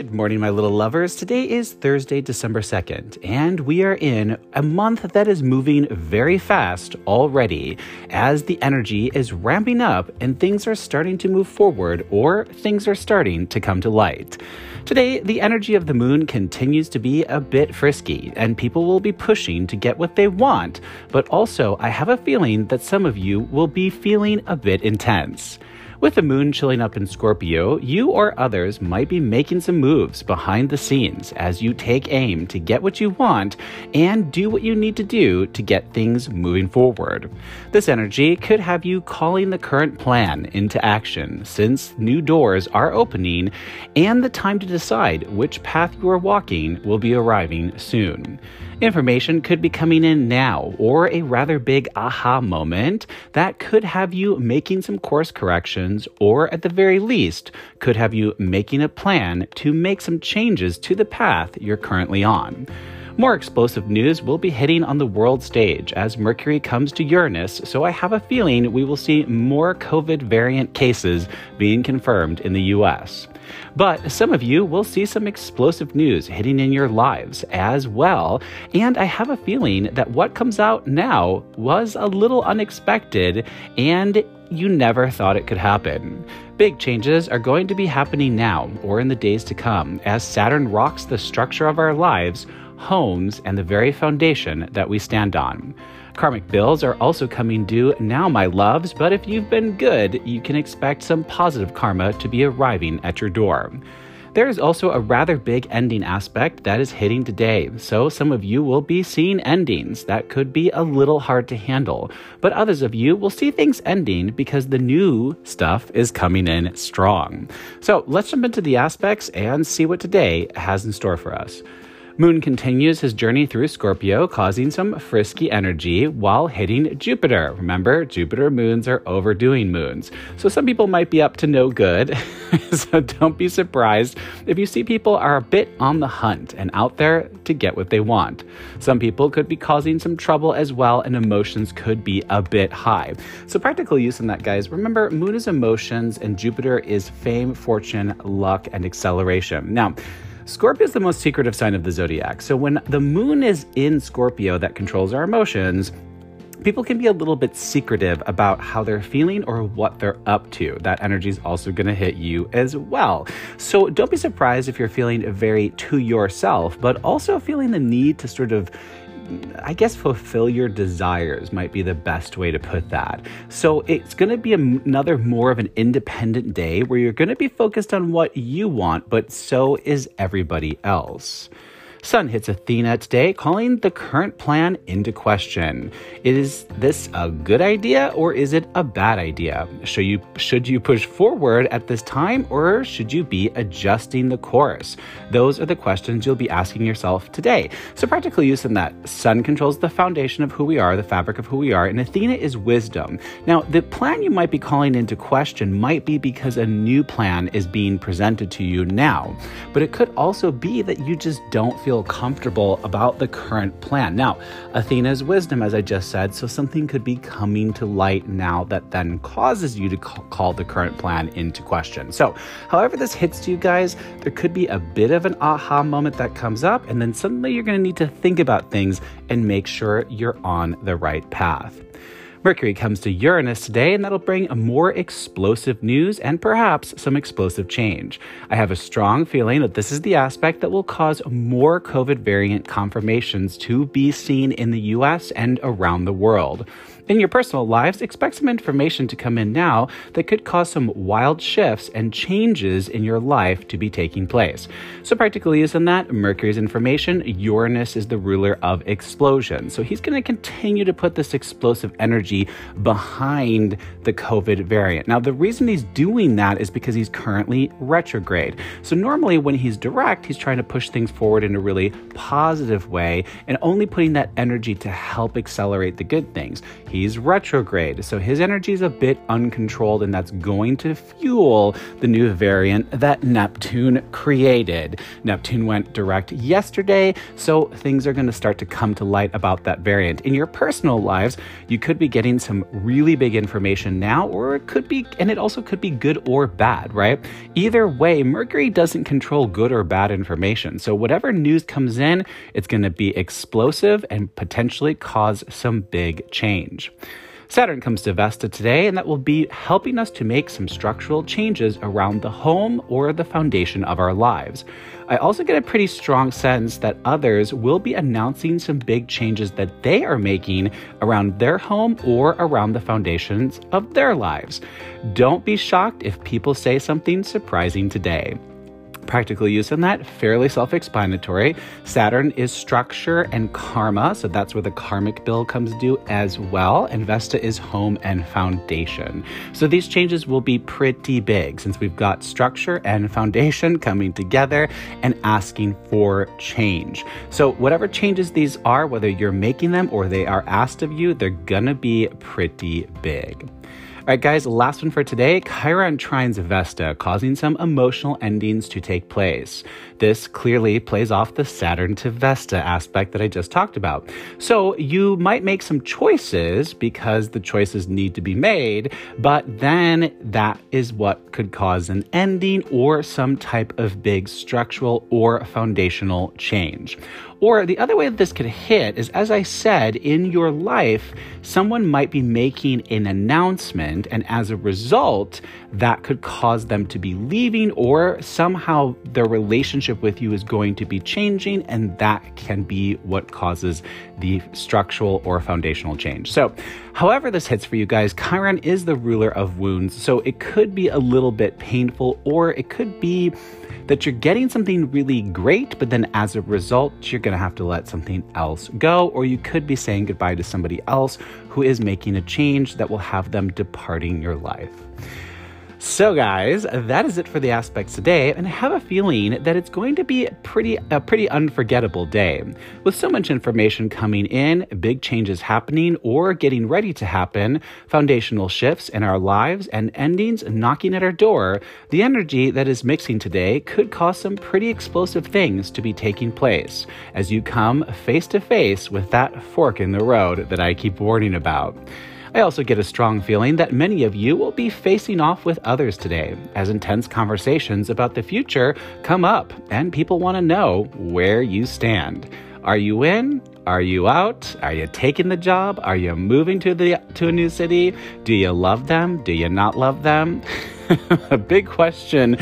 Good morning, my little lovers. Today is Thursday, December 2nd, and we are in a month that is moving very fast already as the energy is ramping up and things are starting to move forward or things are starting to come to light. Today, the energy of the moon continues to be a bit frisky, and people will be pushing to get what they want, but also I have a feeling that some of you will be feeling a bit intense. With the moon chilling up in Scorpio, you or others might be making some moves behind the scenes as you take aim to get what you want and do what you need to do to get things moving forward. This energy could have you calling the current plan into action since new doors are opening and the time to decide which path you are walking will be arriving soon. Information could be coming in now, or a rather big aha moment that could have you making some course corrections, or at the very least, could have you making a plan to make some changes to the path you're currently on. More explosive news will be hitting on the world stage as Mercury comes to Uranus, so I have a feeling we will see more COVID variant cases being confirmed in the US. But some of you will see some explosive news hitting in your lives as well, and I have a feeling that what comes out now was a little unexpected and you never thought it could happen. Big changes are going to be happening now or in the days to come as Saturn rocks the structure of our lives homes, and the very foundation that we stand on. Karmic bills are also coming due now, my loves, but if you've been good, you can expect some positive karma to be arriving at your door. There is also a rather big ending aspect that is hitting today, so some of you will be seeing endings that could be a little hard to handle, but others of you will see things ending because the new stuff is coming in strong. So let's jump into the aspects and see what today has in store for us. Moon continues his journey through Scorpio, causing some frisky energy while hitting Jupiter. Remember, Jupiter moons are overdoing moons. So some people might be up to no good. so don't be surprised if you see people are a bit on the hunt and out there to get what they want. Some people could be causing some trouble as well, and emotions could be a bit high. So, practical use in that, guys. Remember, Moon is emotions and Jupiter is fame, fortune, luck, and acceleration. Now, Scorpio is the most secretive sign of the zodiac. So when the moon is in Scorpio that controls our emotions, people can be a little bit secretive about how they're feeling or what they're up to. That energy is also going to hit you as well. So don't be surprised if you're feeling very to yourself, but also feeling the need to sort of I guess fulfill your desires might be the best way to put that. So it's going to be another more of an independent day where you're going to be focused on what you want, but so is everybody else. Sun hits Athena today, calling the current plan into question. Is this a good idea or is it a bad idea? Should you should you push forward at this time or should you be adjusting the course? Those are the questions you'll be asking yourself today. So practical use in that Sun controls the foundation of who we are, the fabric of who we are, and Athena is wisdom. Now, the plan you might be calling into question might be because a new plan is being presented to you now, but it could also be that you just don't feel feel comfortable about the current plan. Now, Athena's wisdom, as I just said, so something could be coming to light now that then causes you to call the current plan into question. So, however, this hits you guys, there could be a bit of an aha moment that comes up, and then suddenly you're going to need to think about things and make sure you're on the right path. Mercury comes to Uranus today, and that'll bring more explosive news and perhaps some explosive change. I have a strong feeling that this is the aspect that will cause more COVID variant confirmations to be seen in the US and around the world. In your personal lives, expect some information to come in now that could cause some wild shifts and changes in your life to be taking place. So, practically, use in that, Mercury's information, Uranus is the ruler of explosion. So, he's going to continue to put this explosive energy behind the COVID variant. Now, the reason he's doing that is because he's currently retrograde. So, normally when he's direct, he's trying to push things forward in a really positive way and only putting that energy to help accelerate the good things. He he's retrograde. So his energy is a bit uncontrolled, and that's going to fuel the new variant that Neptune created. Neptune went direct yesterday, so things are going to start to come to light about that variant. In your personal lives, you could be getting some really big information now, or it could be, and it also could be good or bad, right? Either way, Mercury doesn't control good or bad information. So whatever news comes in, it's going to be explosive and potentially cause some big change. Saturn comes to Vesta today, and that will be helping us to make some structural changes around the home or the foundation of our lives. I also get a pretty strong sense that others will be announcing some big changes that they are making around their home or around the foundations of their lives. Don't be shocked if people say something surprising today practical use in that, fairly self explanatory. Saturn is structure and karma, so that's where the karmic bill comes due as well. And Vesta is home and foundation. So these changes will be pretty big since we've got structure and foundation coming together and asking for change. So, whatever changes these are, whether you're making them or they are asked of you, they're gonna be pretty big. All right, guys, last one for today. Chiron trines Vesta, causing some emotional endings to take place. This clearly plays off the Saturn to Vesta aspect that I just talked about. So you might make some choices because the choices need to be made, but then that is what could cause an ending or some type of big structural or foundational change. Or the other way that this could hit is, as I said, in your life, someone might be making an announcement, and as a result, that could cause them to be leaving, or somehow their relationship with you is going to be changing, and that can be what causes the structural or foundational change. So, however, this hits for you guys, Chiron is the ruler of wounds, so it could be a little bit painful, or it could be that you're getting something really great, but then as a result, you're to have to let something else go, or you could be saying goodbye to somebody else who is making a change that will have them departing your life. So, guys, that is it for the aspects today, and I have a feeling that it's going to be a pretty a pretty unforgettable day. With so much information coming in, big changes happening or getting ready to happen, foundational shifts in our lives, and endings knocking at our door, the energy that is mixing today could cause some pretty explosive things to be taking place as you come face to face with that fork in the road that I keep warning about. I also get a strong feeling that many of you will be facing off with others today, as intense conversations about the future come up and people want to know where you stand. Are you in? Are you out? Are you taking the job? Are you moving to the to a new city? Do you love them? Do you not love them? a big question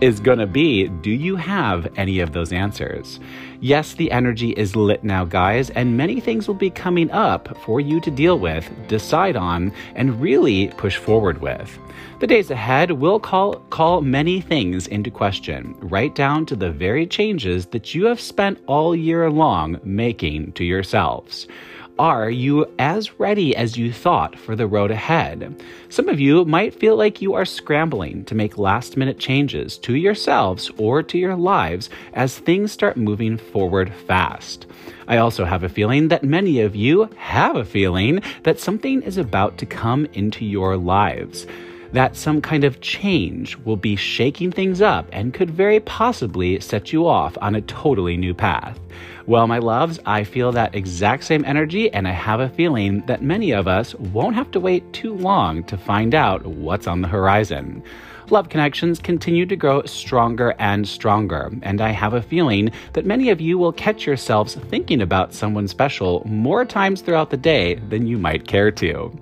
is going to be do you have any of those answers? Yes, the energy is lit now, guys, and many things will be coming up for you to deal with, decide on, and really push forward with. The days ahead will call, call many things into question, right down to the very changes that you have spent all year long making to yourselves. Are you as ready as you thought for the road ahead? Some of you might feel like you are scrambling to make last minute changes to yourselves or to your lives as things start moving forward fast. I also have a feeling that many of you have a feeling that something is about to come into your lives that some kind of change will be shaking things up and could very possibly set you off on a totally new path. Well, my loves, I feel that exact same energy, and I have a feeling that many of us won't have to wait too long to find out what's on the horizon. Love connections continue to grow stronger and stronger, and I have a feeling that many of you will catch yourselves thinking about someone special more times throughout the day than you might care to.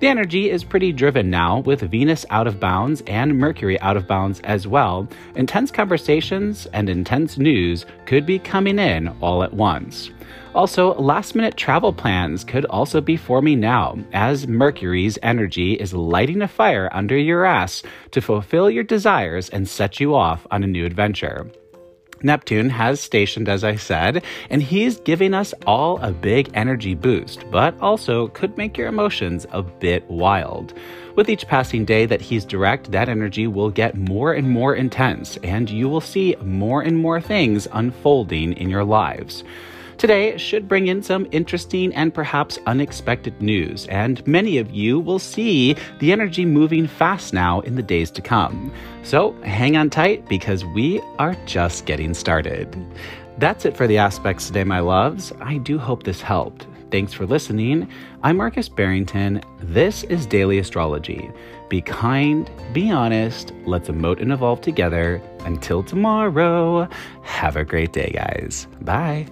The energy is pretty driven now, with Venus out of bounds and Mercury out of bounds as well. Intense conversations and intense news could be coming in all at once. Also, last minute travel plans could also be forming now, as Mercury's energy is lighting a fire under your ass to fulfill your desires and set you off on a new adventure. Neptune has stationed, as I said, and he's giving us all a big energy boost, but also could make your emotions a bit wild. With each passing day that he's direct, that energy will get more and more intense, and you will see more and more things unfolding in your lives. Today should bring in some interesting and perhaps unexpected news, and many of you will see the energy moving fast now in the days to come. So hang on tight because we are just getting started. That's it for the aspects today, my loves. I do hope this helped. Thanks for listening. I'm Marcus Barrington. This is Daily Astrology. Be kind, be honest, let's emote and evolve together. Until tomorrow, have a great day, guys. Bye.